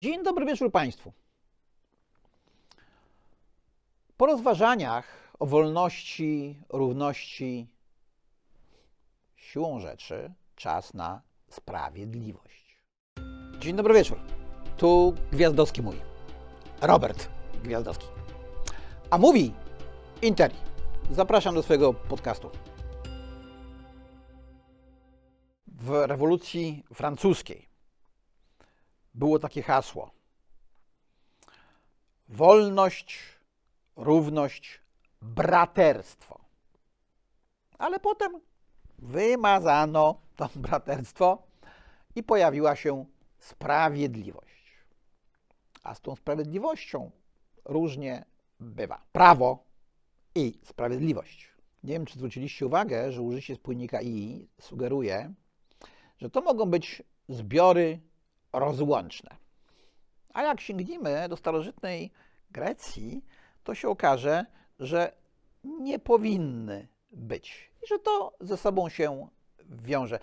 Dzień dobry wieczór Państwu. Po rozważaniach o wolności, równości, siłą rzeczy czas na sprawiedliwość. Dzień dobry wieczór. Tu Gwiazdowski mówi. Robert Gwiazdowski. A mówi Interi. Zapraszam do swojego podcastu. W rewolucji francuskiej było takie hasło: wolność, równość, braterstwo. Ale potem wymazano to braterstwo i pojawiła się sprawiedliwość. A z tą sprawiedliwością różnie bywa. Prawo i sprawiedliwość. Nie wiem, czy zwróciliście uwagę, że użycie spójnika i sugeruje, że to mogą być zbiory rozłączne. A jak sięgniemy do starożytnej Grecji, to się okaże, że nie powinny być i że to ze sobą się wiąże.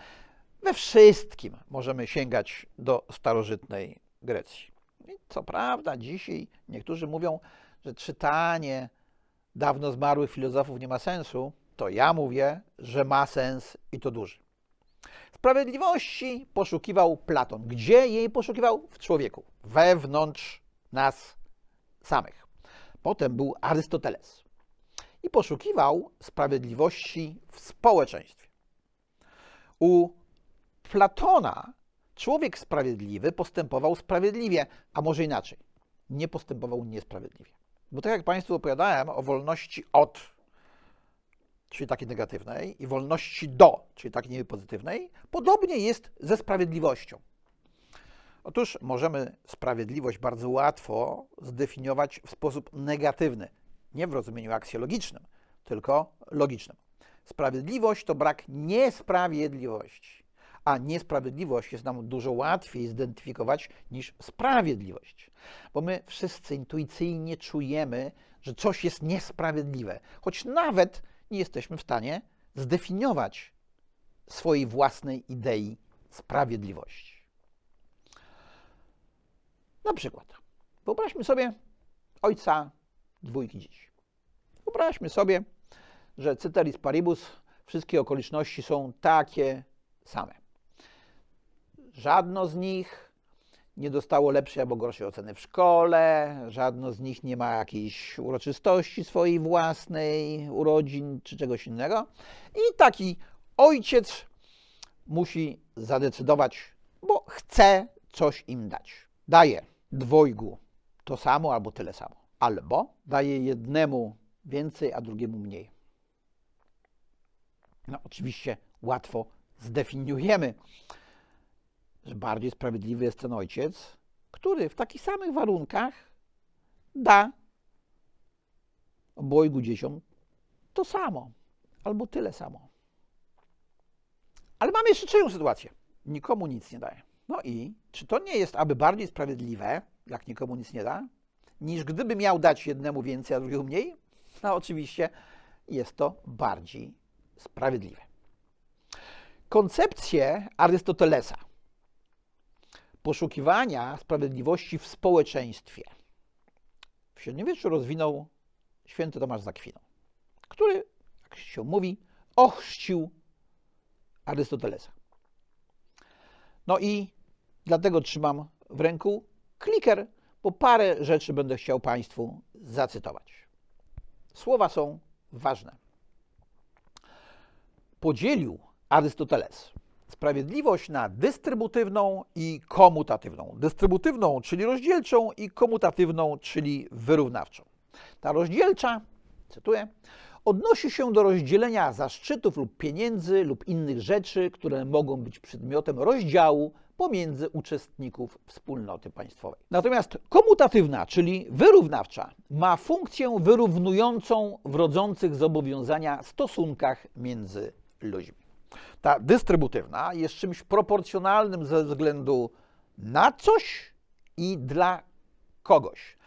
We wszystkim możemy sięgać do starożytnej Grecji. I co prawda, dzisiaj niektórzy mówią, że czytanie dawno zmarłych filozofów nie ma sensu, to ja mówię, że ma sens i to duży. Sprawiedliwości poszukiwał Platon. Gdzie jej poszukiwał? W człowieku, wewnątrz nas samych. Potem był Arystoteles i poszukiwał sprawiedliwości w społeczeństwie. U Platona człowiek sprawiedliwy postępował sprawiedliwie, a może inaczej, nie postępował niesprawiedliwie. Bo tak jak Państwu opowiadałem o wolności od czyli takiej negatywnej, i wolności do, czyli takiej pozytywnej, podobnie jest ze sprawiedliwością. Otóż możemy sprawiedliwość bardzo łatwo zdefiniować w sposób negatywny, nie w rozumieniu aksjologicznym, tylko logicznym. Sprawiedliwość to brak niesprawiedliwości, a niesprawiedliwość jest nam dużo łatwiej zidentyfikować niż sprawiedliwość, bo my wszyscy intuicyjnie czujemy, że coś jest niesprawiedliwe, choć nawet nie jesteśmy w stanie zdefiniować swojej własnej idei sprawiedliwości. Na przykład, wyobraźmy sobie ojca dwójki dzieci. Wyobraźmy sobie, że ceteris paribus, wszystkie okoliczności są takie same. Żadno z nich nie dostało lepszej albo gorszej oceny w szkole, żadno z nich nie ma jakiejś uroczystości swojej własnej, urodzin czy czegoś innego. I taki ojciec musi zadecydować, bo chce coś im dać. Daje dwojgu to samo albo tyle samo, albo daje jednemu więcej, a drugiemu mniej. No, oczywiście łatwo zdefiniujemy że bardziej sprawiedliwy jest ten ojciec, który w takich samych warunkach da obojgu dzieciom to samo albo tyle samo. Ale mamy jeszcze trzecią sytuację. Nikomu nic nie daje. No i czy to nie jest aby bardziej sprawiedliwe, jak nikomu nic nie da, niż gdyby miał dać jednemu więcej, a drugiemu mniej? No oczywiście jest to bardziej sprawiedliwe. Koncepcje Arystotelesa poszukiwania sprawiedliwości w społeczeństwie w średniowieczu rozwinął święty Tomasz Zakwino, który, jak się mówi, ochrzcił Arystotelesa. No i dlatego trzymam w ręku kliker, bo parę rzeczy będę chciał Państwu zacytować. Słowa są ważne. Podzielił Arystoteles sprawiedliwość na dystrybutywną i komutatywną. Dystrybutywną, czyli rozdzielczą, i komutatywną, czyli wyrównawczą. Ta rozdzielcza, cytuję, odnosi się do rozdzielenia zaszczytów lub pieniędzy lub innych rzeczy, które mogą być przedmiotem rozdziału pomiędzy uczestników wspólnoty państwowej. Natomiast komutatywna, czyli wyrównawcza, ma funkcję wyrównującą w rodzących zobowiązania stosunkach między ludźmi ta dystrybuywna jest czymś proporcjonalnym ze względu na coś i dla kogoś.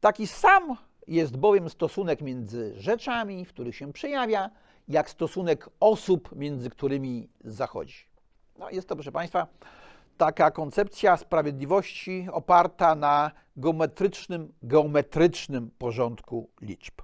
Taki sam jest bowiem stosunek między rzeczami, w których się przejawia, jak stosunek osób, między którymi zachodzi. No jest to, proszę Państwa, taka koncepcja sprawiedliwości oparta na geometrycznym, geometrycznym porządku liczb.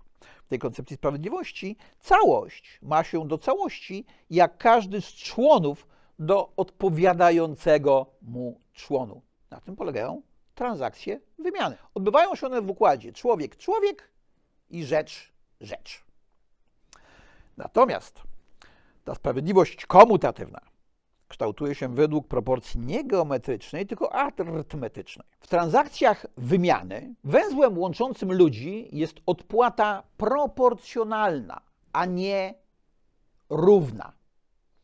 Tej koncepcji sprawiedliwości całość ma się do całości, jak każdy z członów do odpowiadającego mu członu. Na tym polegają transakcje wymiany. Odbywają się one w układzie człowiek-człowiek i rzecz-rzecz. Natomiast ta sprawiedliwość komutatywna kształtuje się według proporcji nie geometrycznej, tylko arytmetycznej. W transakcjach wymiany węzłem łączącym ludzi jest odpłata proporcjonalna, a nie równa.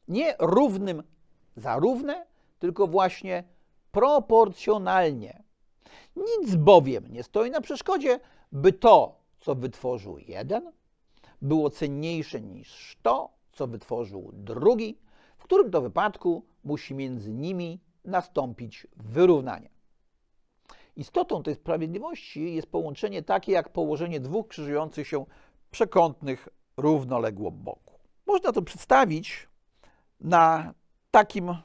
Nie równym za równe, tylko właśnie proporcjonalnie. Nic bowiem nie stoi na przeszkodzie, by to, co wytworzył jeden, było cenniejsze niż to, co wytworzył drugi, w którym to wypadku musi między nimi nastąpić wyrównanie. Istotą tej sprawiedliwości jest połączenie takie jak położenie dwóch krzyżujących się przekątnych równoległo boku. Można to przedstawić na takim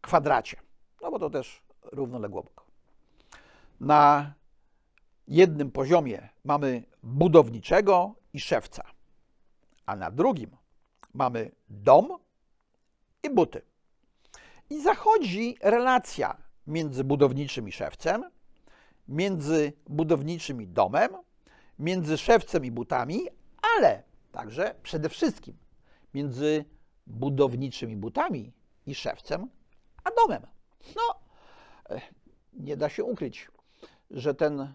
kwadracie, no bo to też równoległo bok. Na jednym poziomie mamy budowniczego i szewca, a na drugim mamy dom i buty. I zachodzi relacja między budowniczym i szewcem, między budowniczym i domem, między szewcem i butami, ale także przede wszystkim między budowniczymi butami i szewcem, a domem. No, e, nie da się ukryć, że ten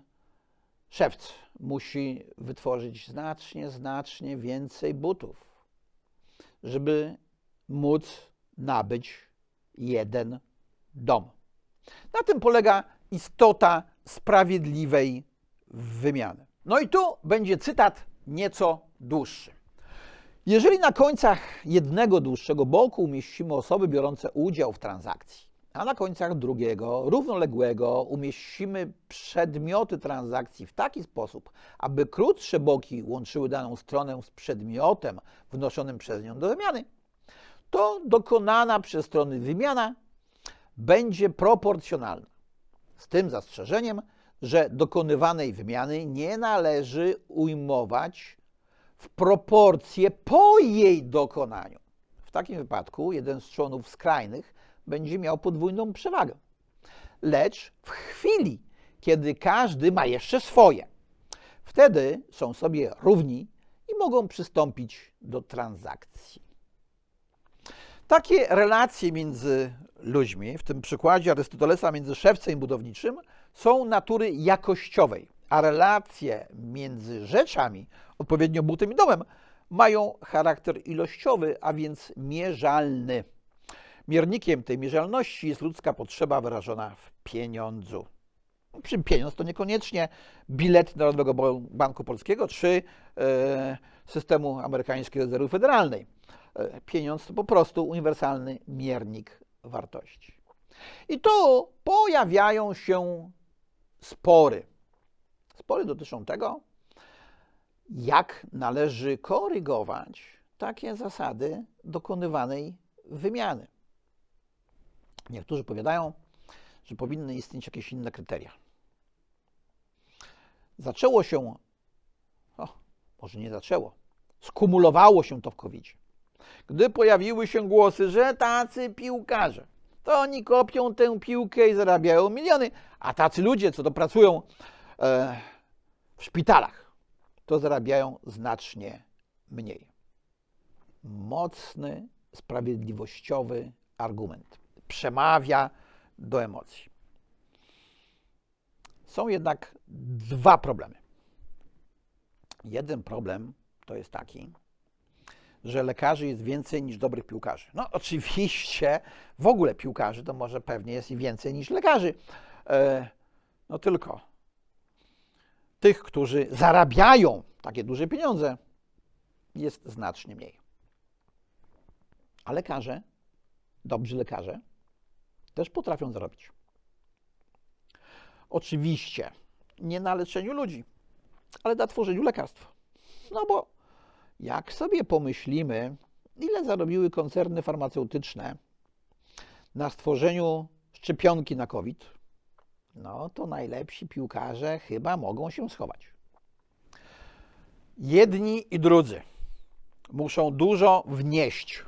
szewc musi wytworzyć znacznie, znacznie więcej butów, żeby móc nabyć jeden dom. Na tym polega istota sprawiedliwej wymiany. No i tu będzie cytat nieco dłuższy. Jeżeli na końcach jednego dłuższego boku umieścimy osoby biorące udział w transakcji, a na końcach drugiego, równoległego, umieścimy przedmioty transakcji w taki sposób, aby krótsze boki łączyły daną stronę z przedmiotem wnoszonym przez nią do wymiany, to dokonana przez strony wymiana będzie proporcjonalna. Z tym zastrzeżeniem, że dokonywanej wymiany nie należy ujmować w proporcje po jej dokonaniu. W takim wypadku jeden z członów skrajnych będzie miał podwójną przewagę. Lecz w chwili, kiedy każdy ma jeszcze swoje, wtedy są sobie równi i mogą przystąpić do transakcji. Takie relacje między ludźmi, w tym przykładzie Arystotelesa między szewcem i budowniczym, są natury jakościowej, a relacje między rzeczami, odpowiednio butem i domem, mają charakter ilościowy, a więc mierzalny. Miernikiem tej mierzalności jest ludzka potrzeba wyrażona w pieniądzu. Przy pieniądz to niekoniecznie bilet Narodowego Banku Polskiego czy e, systemu amerykańskiej rezerwy federalnej. E, pieniądz to po prostu uniwersalny miernik wartości. I tu pojawiają się spory. Spory dotyczą tego, jak należy korygować takie zasady dokonywanej wymiany. Niektórzy powiadają, że powinny istnieć jakieś inne kryteria. Zaczęło się, o, może nie zaczęło, skumulowało się to w covid Gdy pojawiły się głosy, że tacy piłkarze, to oni kopią tę piłkę i zarabiają miliony, a tacy ludzie, co to pracują e, w szpitalach, to zarabiają znacznie mniej. Mocny, sprawiedliwościowy argument przemawia do emocji. Są jednak dwa problemy. Jeden problem to jest taki, że lekarzy jest więcej niż dobrych piłkarzy. No oczywiście w ogóle piłkarzy to może pewnie jest i więcej niż lekarzy. E, no tylko tych, którzy zarabiają takie duże pieniądze, jest znacznie mniej. A lekarze, dobrzy lekarze, też potrafią zarobić. Oczywiście nie na leczeniu ludzi, ale na tworzeniu lekarstw. No bo jak sobie pomyślimy, ile zarobiły koncerny farmaceutyczne na stworzeniu szczepionki na COVID, no to najlepsi piłkarze chyba mogą się schować. Jedni i drudzy muszą dużo wnieść.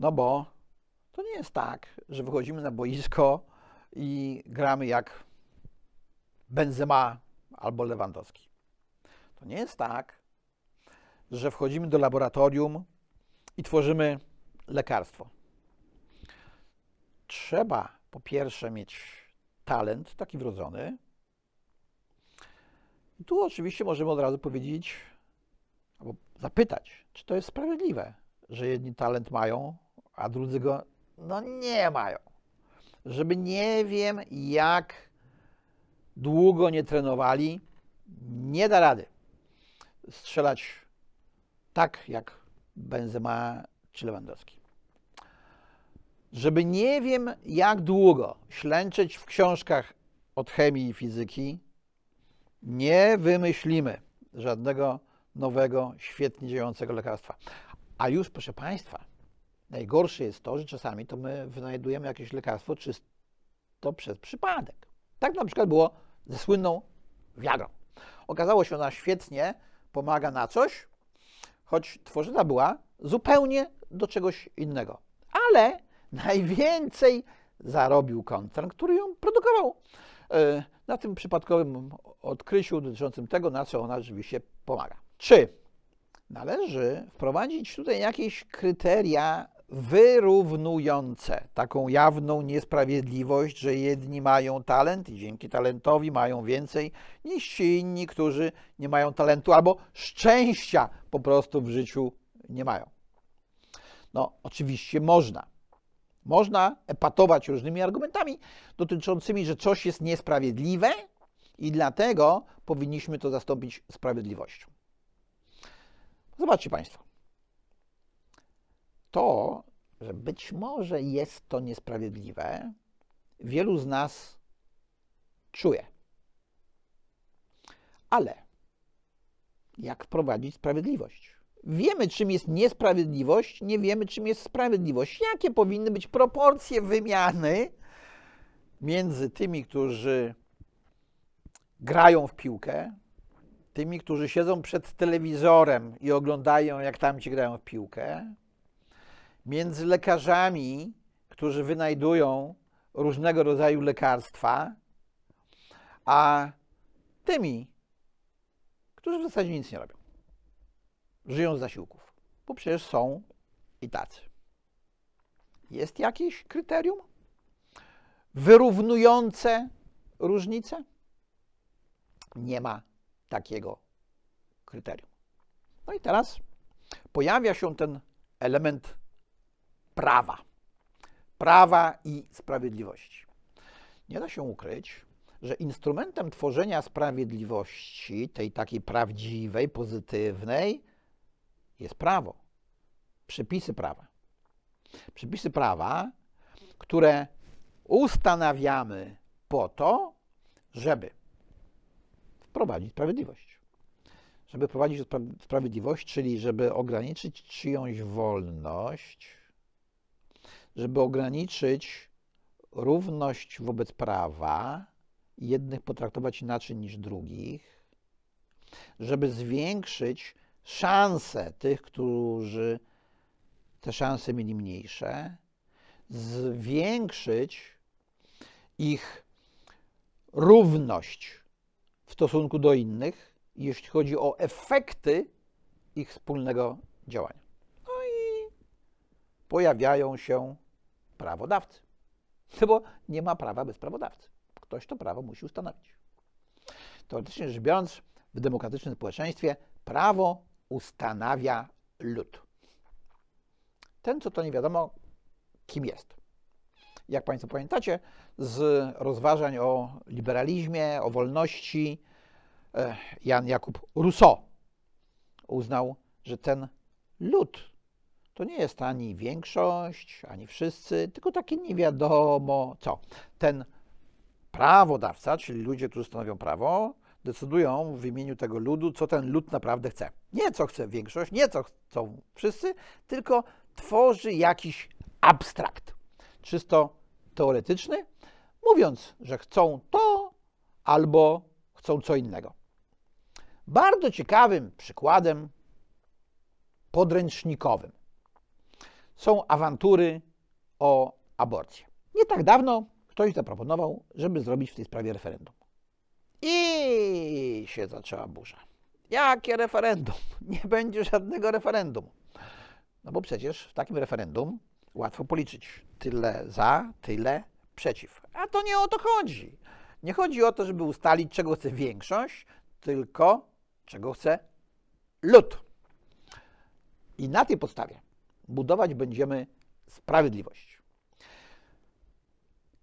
No bo to nie jest tak, że wychodzimy na boisko i gramy jak Benzema albo Lewandowski. To nie jest tak, że wchodzimy do laboratorium i tworzymy lekarstwo. Trzeba po pierwsze mieć talent taki wrodzony. Tu oczywiście możemy od razu powiedzieć, albo zapytać, czy to jest sprawiedliwe, że jedni talent mają, a drudzy go no nie mają. Żeby nie wiem, jak długo nie trenowali, nie da rady strzelać tak jak Benzema czy Lewandowski. Żeby nie wiem, jak długo ślęczyć w książkach od chemii i fizyki, nie wymyślimy żadnego nowego, świetnie działającego lekarstwa. A już, proszę Państwa, najgorsze jest to, że czasami to my wynajdujemy jakieś lekarstwo czysto przez przypadek. Tak na przykład było ze słynną wiagrą. Okazało się, ona świetnie pomaga na coś, choć tworzyna była zupełnie do czegoś innego. Ale najwięcej zarobił koncern, który ją produkował. E, na tym przypadkowym odkryciu dotyczącym tego, na co ona rzeczywiście pomaga. Czy należy wprowadzić tutaj jakieś kryteria wyrównujące taką jawną niesprawiedliwość, że jedni mają talent i dzięki talentowi mają więcej niż ci inni, którzy nie mają talentu albo szczęścia po prostu w życiu nie mają. No, oczywiście można. Można epatować różnymi argumentami dotyczącymi, że coś jest niesprawiedliwe i dlatego powinniśmy to zastąpić sprawiedliwością. Zobaczcie Państwo. To, że być może jest to niesprawiedliwe, wielu z nas czuje. Ale jak wprowadzić sprawiedliwość? Wiemy, czym jest niesprawiedliwość, nie wiemy, czym jest sprawiedliwość. Jakie powinny być proporcje wymiany między tymi, którzy grają w piłkę, tymi, którzy siedzą przed telewizorem i oglądają, jak tamci grają w piłkę, między lekarzami, którzy wynajdują różnego rodzaju lekarstwa, a tymi, którzy w zasadzie nic nie robią. Żyją z zasiłków, bo przecież są i tacy. Jest jakieś kryterium wyrównujące różnice? Nie ma takiego kryterium. No i teraz pojawia się ten element prawa. Prawa i sprawiedliwości. Nie da się ukryć, że instrumentem tworzenia sprawiedliwości, tej takiej prawdziwej, pozytywnej, jest prawo. Przepisy prawa. Przepisy prawa, które ustanawiamy po to, żeby wprowadzić sprawiedliwość. Żeby wprowadzić sprawiedliwość, czyli żeby ograniczyć czyjąś wolność, żeby ograniczyć równość wobec prawa, jednych potraktować inaczej niż drugich, żeby zwiększyć szanse tych, którzy te szanse mieli mniejsze, zwiększyć ich równość w stosunku do innych, jeśli chodzi o efekty ich wspólnego działania. No i pojawiają się prawodawcy. No bo nie ma prawa bez prawodawcy. Ktoś to prawo musi ustanowić. Teoretycznie rzecz biorąc, w demokratycznym społeczeństwie prawo ustanawia lud. Ten, co to nie wiadomo, kim jest. Jak Państwo pamiętacie, z rozważań o liberalizmie, o wolności, e, Jan Jakub Rousseau uznał, że ten lud to nie jest ani większość, ani wszyscy, tylko takie nie wiadomo co. Ten prawodawca, czyli ludzie, którzy stanowią prawo, decydują w imieniu tego ludu, co ten lud naprawdę chce. Nie co chce większość, nie co chcą wszyscy, tylko tworzy jakiś abstrakt. czysto teoretyczny, mówiąc, że chcą to albo chcą co innego. Bardzo ciekawym przykładem podręcznikowym są awantury o aborcję. Nie tak dawno ktoś zaproponował, żeby zrobić w tej sprawie referendum. I się zaczęła burza. Jakie referendum? Nie będzie żadnego referendum. No bo przecież w takim referendum łatwo policzyć. Tyle za, tyle przeciw. A to nie o to chodzi. Nie chodzi o to, żeby ustalić, czego chce większość, tylko czego chce lud. I na tej podstawie budować będziemy sprawiedliwość.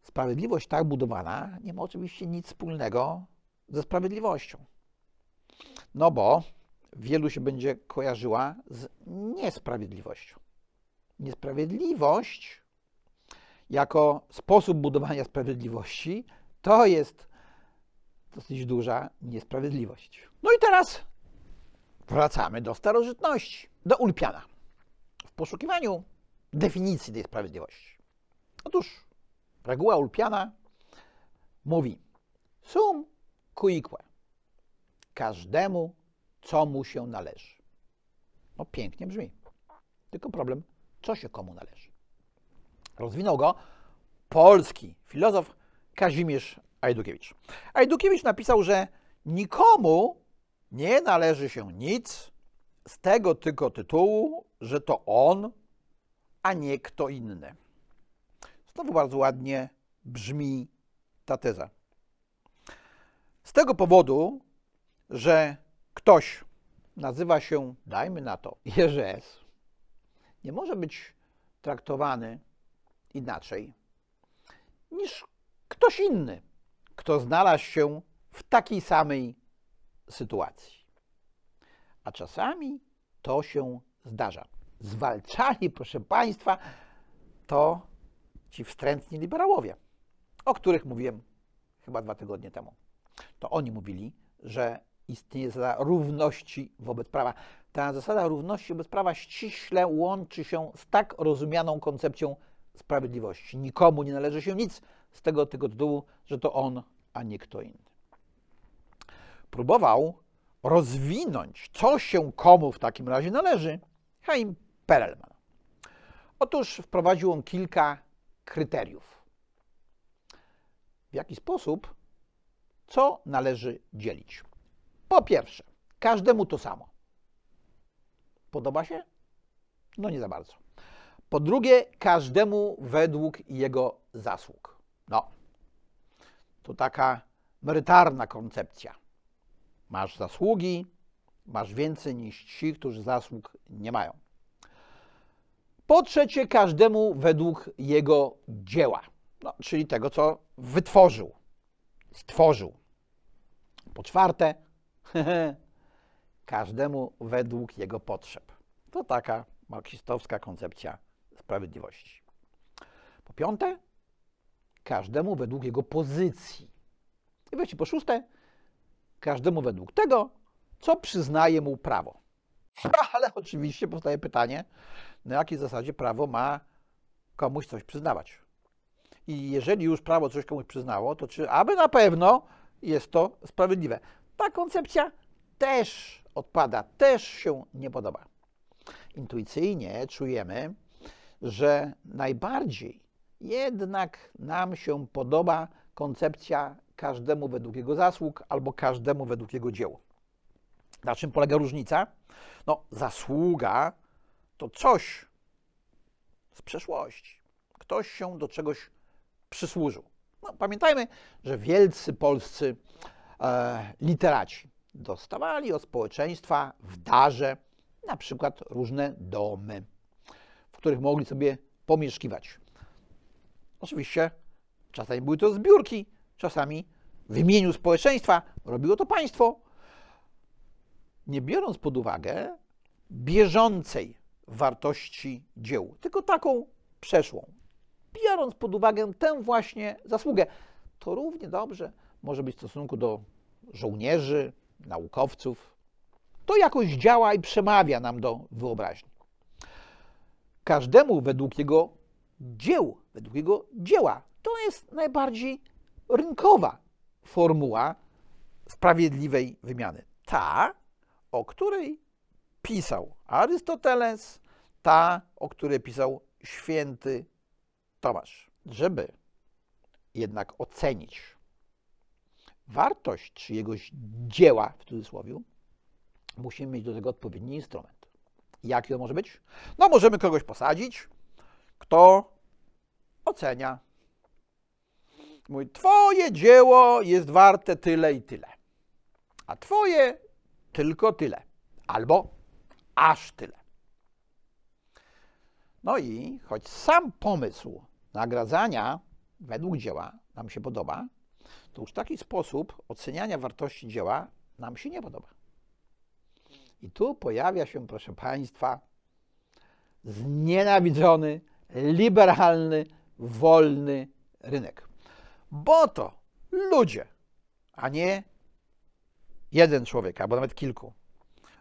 Sprawiedliwość tak budowana nie ma oczywiście nic wspólnego ze sprawiedliwością. No bo wielu się będzie kojarzyła z niesprawiedliwością. Niesprawiedliwość jako sposób budowania sprawiedliwości to jest dosyć duża niesprawiedliwość. No i teraz wracamy do starożytności, do Ulpiana. Poszukiwaniu definicji tej sprawiedliwości. Otóż reguła Ulpiana mówi sum cuique. Każdemu, co mu się należy. No pięknie brzmi. Tylko problem, co się komu należy. Rozwinął go polski filozof Kazimierz Ajdukiewicz. Ajdukiewicz napisał, że nikomu nie należy się nic z tego tylko tytułu, że to on, a nie kto inny. Znowu bardzo ładnie brzmi ta teza. Z tego powodu, że ktoś nazywa się, dajmy na to, Jerzy S., nie może być traktowany inaczej niż ktoś inny, kto znalazł się w takiej samej sytuacji. A czasami to się zdarza. Zwalczali, proszę Państwa, to ci wstrętni liberałowie, o których mówiłem chyba dwa tygodnie temu. To oni mówili, że istnieje zasada równości wobec prawa. Ta zasada równości wobec prawa ściśle łączy się z tak rozumianą koncepcją sprawiedliwości. Nikomu nie należy się nic z tego tylko tytułu, że to on, a nie kto inny. Próbował rozwinąć, co się komu w takim razie należy, Chaim Perelman. Otóż wprowadził on kilka kryteriów. W jaki sposób, co należy dzielić? Po pierwsze, każdemu to samo. Podoba się? No nie za bardzo. Po drugie, każdemu według jego zasług. No, to taka merytarna koncepcja. Masz zasługi, masz więcej niż ci, którzy zasług nie mają. Po trzecie, każdemu według jego dzieła, no, czyli tego, co wytworzył, stworzył. Po czwarte, każdemu według jego potrzeb. To taka marksistowska koncepcja sprawiedliwości. Po piąte, każdemu według jego pozycji. I wreszcie po szóste, każdemu według tego, co przyznaje mu prawo. Ale oczywiście powstaje pytanie, na jakiej zasadzie prawo ma komuś coś przyznawać. I jeżeli już prawo coś komuś przyznało, to czy aby na pewno jest to sprawiedliwe? Ta koncepcja też odpada, też się nie podoba. Intuicyjnie czujemy, że najbardziej jednak nam się podoba koncepcja każdemu według jego zasług albo każdemu według jego dzieł. Na czym polega różnica? No, zasługa to coś z przeszłości. Ktoś się do czegoś przysłużył. No, pamiętajmy, że wielcy polscy e, literaci dostawali od społeczeństwa w darze na przykład różne domy, w których mogli sobie pomieszkiwać. Oczywiście czasami były to zbiórki, czasami w imieniu społeczeństwa robiło to państwo, nie biorąc pod uwagę bieżącej wartości dzieł, tylko taką przeszłą. Biorąc pod uwagę tę właśnie zasługę, to równie dobrze może być w stosunku do żołnierzy, naukowców. To jakoś działa i przemawia nam do wyobraźni. Każdemu według jego dzieł, według jego dzieła. To jest najbardziej rynkowa formuła sprawiedliwej wymiany. Ta, o której pisał Arystoteles, ta, o której pisał święty Tomasz. Żeby jednak ocenić wartość czyjegoś dzieła, w cudzysłowie, musimy mieć do tego odpowiedni instrument. Jaki to może być? No, możemy kogoś posadzić, kto ocenia. Mówi, twoje dzieło jest warte tyle i tyle, a twoje tylko tyle, albo aż tyle. No i choć sam pomysł nagradzania według dzieła nam się podoba, to już taki sposób oceniania wartości dzieła nam się nie podoba. I tu pojawia się, proszę Państwa, znienawidzony, liberalny, wolny rynek. Bo to ludzie, a nie jeden człowiek, albo nawet kilku,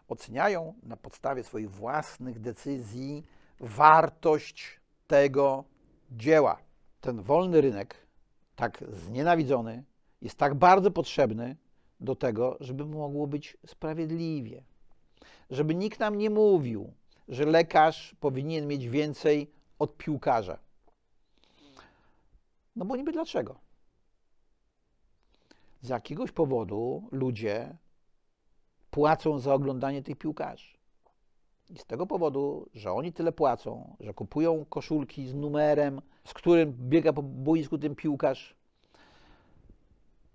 oceniają na podstawie swoich własnych decyzji wartość tego dzieła. Ten wolny rynek, tak znienawidzony, jest tak bardzo potrzebny do tego, żeby mogło być sprawiedliwie. Żeby nikt nam nie mówił, że lekarz powinien mieć więcej od piłkarza. No bo niby dlaczego? Z jakiegoś powodu ludzie płacą za oglądanie tych piłkarzy. I z tego powodu, że oni tyle płacą, że kupują koszulki z numerem, z którym biega po boisku ten piłkarz,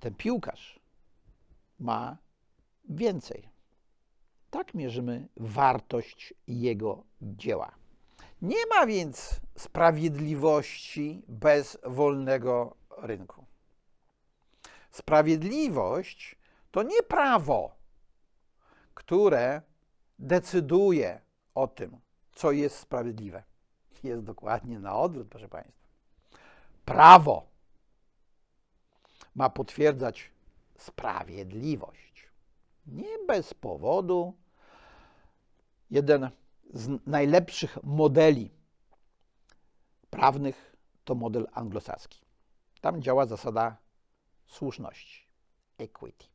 ten piłkarz ma więcej. Tak mierzymy wartość jego dzieła. Nie ma więc sprawiedliwości bez wolnego rynku. Sprawiedliwość to nie prawo, które decyduje o tym, co jest sprawiedliwe. Jest dokładnie na odwrót, proszę Państwa. Prawo ma potwierdzać sprawiedliwość. Nie bez powodu jeden z najlepszych modeli prawnych to model anglosaski. Tam działa zasada słuszności, equity,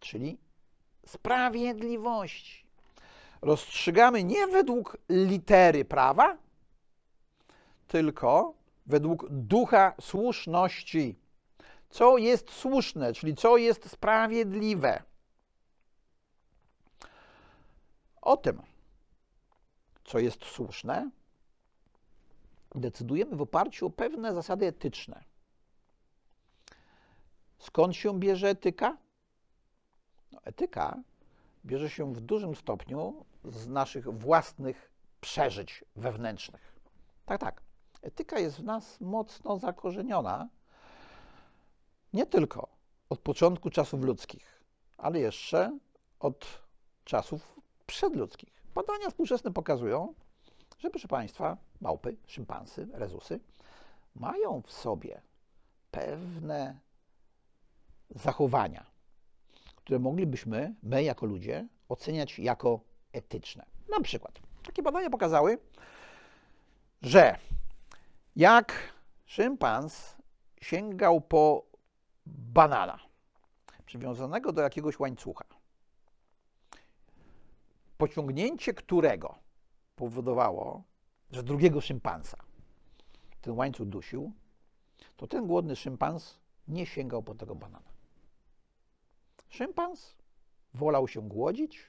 czyli sprawiedliwości. Rozstrzygamy nie według litery prawa, tylko według ducha słuszności. Co jest słuszne, czyli co jest sprawiedliwe. O tym, co jest słuszne, decydujemy w oparciu o pewne zasady etyczne. Skąd się bierze etyka? No, etyka bierze się w dużym stopniu z naszych własnych przeżyć wewnętrznych. Tak, tak. Etyka jest w nas mocno zakorzeniona nie tylko od początku czasów ludzkich, ale jeszcze od czasów przedludzkich. Badania współczesne pokazują, że proszę Państwa, małpy, szympansy, rezusy mają w sobie pewne zachowania, które moglibyśmy, my jako ludzie, oceniać jako etyczne. Na przykład, takie badania pokazały, że jak szympans sięgał po banana przywiązanego do jakiegoś łańcucha, pociągnięcie którego powodowało, że drugiego szympansa ten łańcuch dusił, to ten głodny szympans nie sięgał po tego banana. Szympans wolał się głodzić,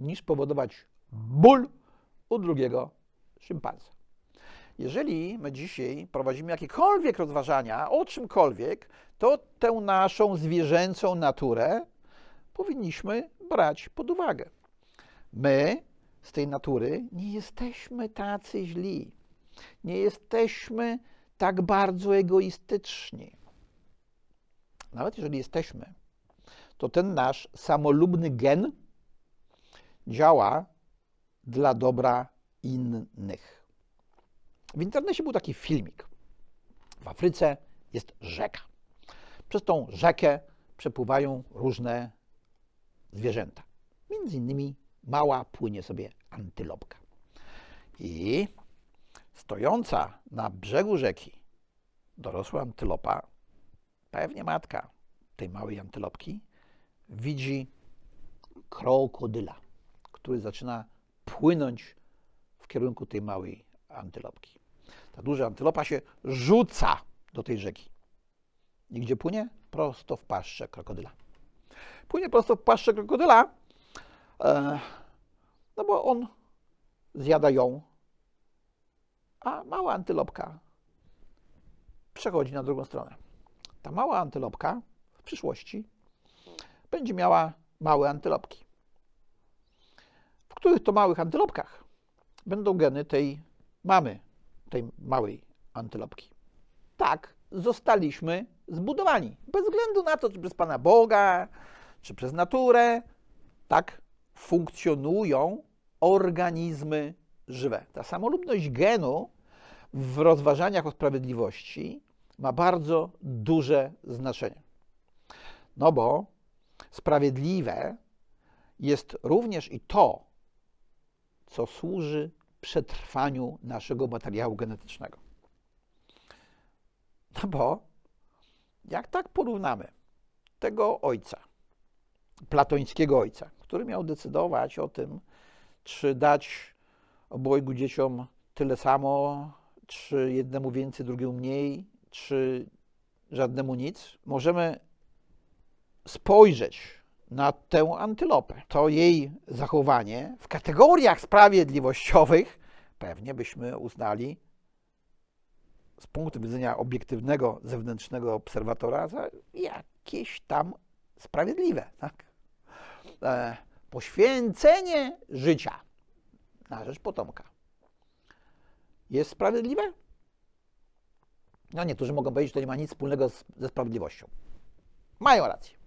niż powodować ból u drugiego szympansa. Jeżeli my dzisiaj prowadzimy jakiekolwiek rozważania o czymkolwiek, to tę naszą zwierzęcą naturę powinniśmy brać pod uwagę. My z tej natury nie jesteśmy tacy źli. Nie jesteśmy tak bardzo egoistyczni. Nawet jeżeli jesteśmy, to ten nasz samolubny gen działa dla dobra innych. W internecie był taki filmik. W Afryce jest rzeka. Przez tą rzekę przepływają różne zwierzęta. Między innymi mała płynie sobie antylopka. I Stojąca na brzegu rzeki dorosła antylopa, pewnie matka tej małej antylopki, widzi krokodyla, który zaczyna płynąć w kierunku tej małej antylopki. Ta duża antylopa się rzuca do tej rzeki. I gdzie płynie? Prosto w paszczę krokodyla. Płynie prosto w paszczę krokodyla, e, no bo on zjada ją, a mała antylopka przechodzi na drugą stronę. Ta mała antylopka w przyszłości będzie miała małe antylopki, w których to małych antylopkach będą geny tej mamy, tej małej antylopki. Tak zostaliśmy zbudowani. Bez względu na to, czy przez Pana Boga, czy przez naturę, tak funkcjonują organizmy żywe. Ta samolubność genu w rozważaniach o sprawiedliwości ma bardzo duże znaczenie. No bo sprawiedliwe jest również i to, co służy przetrwaniu naszego materiału genetycznego. No bo jak tak porównamy tego ojca, platońskiego ojca, który miał decydować o tym, czy dać obojgu dzieciom tyle samo, czy jednemu więcej, drugiemu mniej, czy żadnemu nic, możemy spojrzeć na tę antylopę. To jej zachowanie w kategoriach sprawiedliwościowych pewnie byśmy uznali z punktu widzenia obiektywnego, zewnętrznego obserwatora za jakieś tam sprawiedliwe. Tak? E, poświęcenie życia na rzecz potomka jest sprawiedliwe? No niektórzy mogą powiedzieć, że to nie ma nic wspólnego z, ze sprawiedliwością. Mają rację.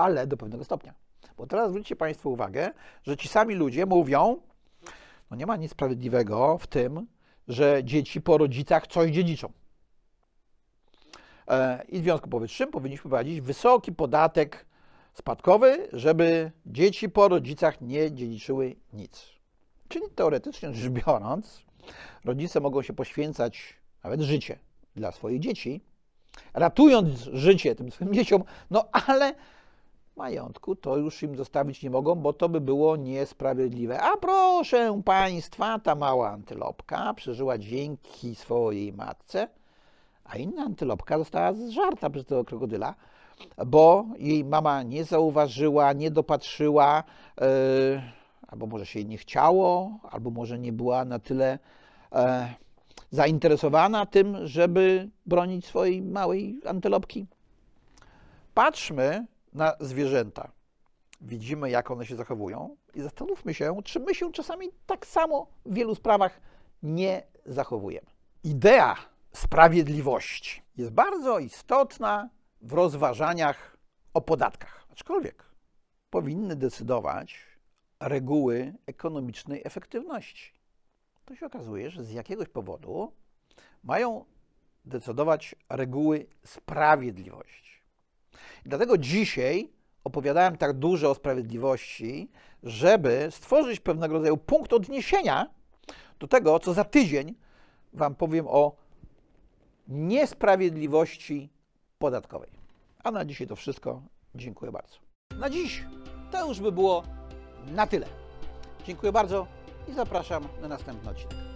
Ale do pewnego stopnia. Bo teraz zwróćcie Państwo uwagę, że ci sami ludzie mówią, no nie ma nic sprawiedliwego w tym, że dzieci po rodzicach coś dziedziczą. E, I w związku powyższym powinniśmy wprowadzić wysoki podatek spadkowy, żeby dzieci po rodzicach nie dziedziczyły nic. Czyli teoretycznie rzecz biorąc, rodzice mogą się poświęcać nawet życie dla swoich dzieci, ratując życie tym swoim dzieciom, no ale majątku to już im zostawić nie mogą, bo to by było niesprawiedliwe. A proszę Państwa, ta mała antylopka przeżyła dzięki swojej matce, a inna antylopka została zżarta przez tego krokodyla, bo jej mama nie zauważyła, nie dopatrzyła, yy, albo może się jej nie chciało, albo może nie była na tyle yy, zainteresowana tym, żeby bronić swojej małej antylopki. Patrzmy na zwierzęta. Widzimy, jak one się zachowują i zastanówmy się, czy my się czasami tak samo w wielu sprawach nie zachowujemy. Idea sprawiedliwości jest bardzo istotna w rozważaniach o podatkach, aczkolwiek powinny decydować reguły ekonomicznej efektywności. To się okazuje, że z jakiegoś powodu mają decydować reguły sprawiedliwości. I dlatego dzisiaj opowiadałem tak dużo o sprawiedliwości, żeby stworzyć pewnego rodzaju punkt odniesienia do tego, co za tydzień Wam powiem o niesprawiedliwości podatkowej. A na dzisiaj to wszystko. Dziękuję bardzo. Na dziś to już by było na tyle. Dziękuję bardzo i zapraszam na następny odcinek.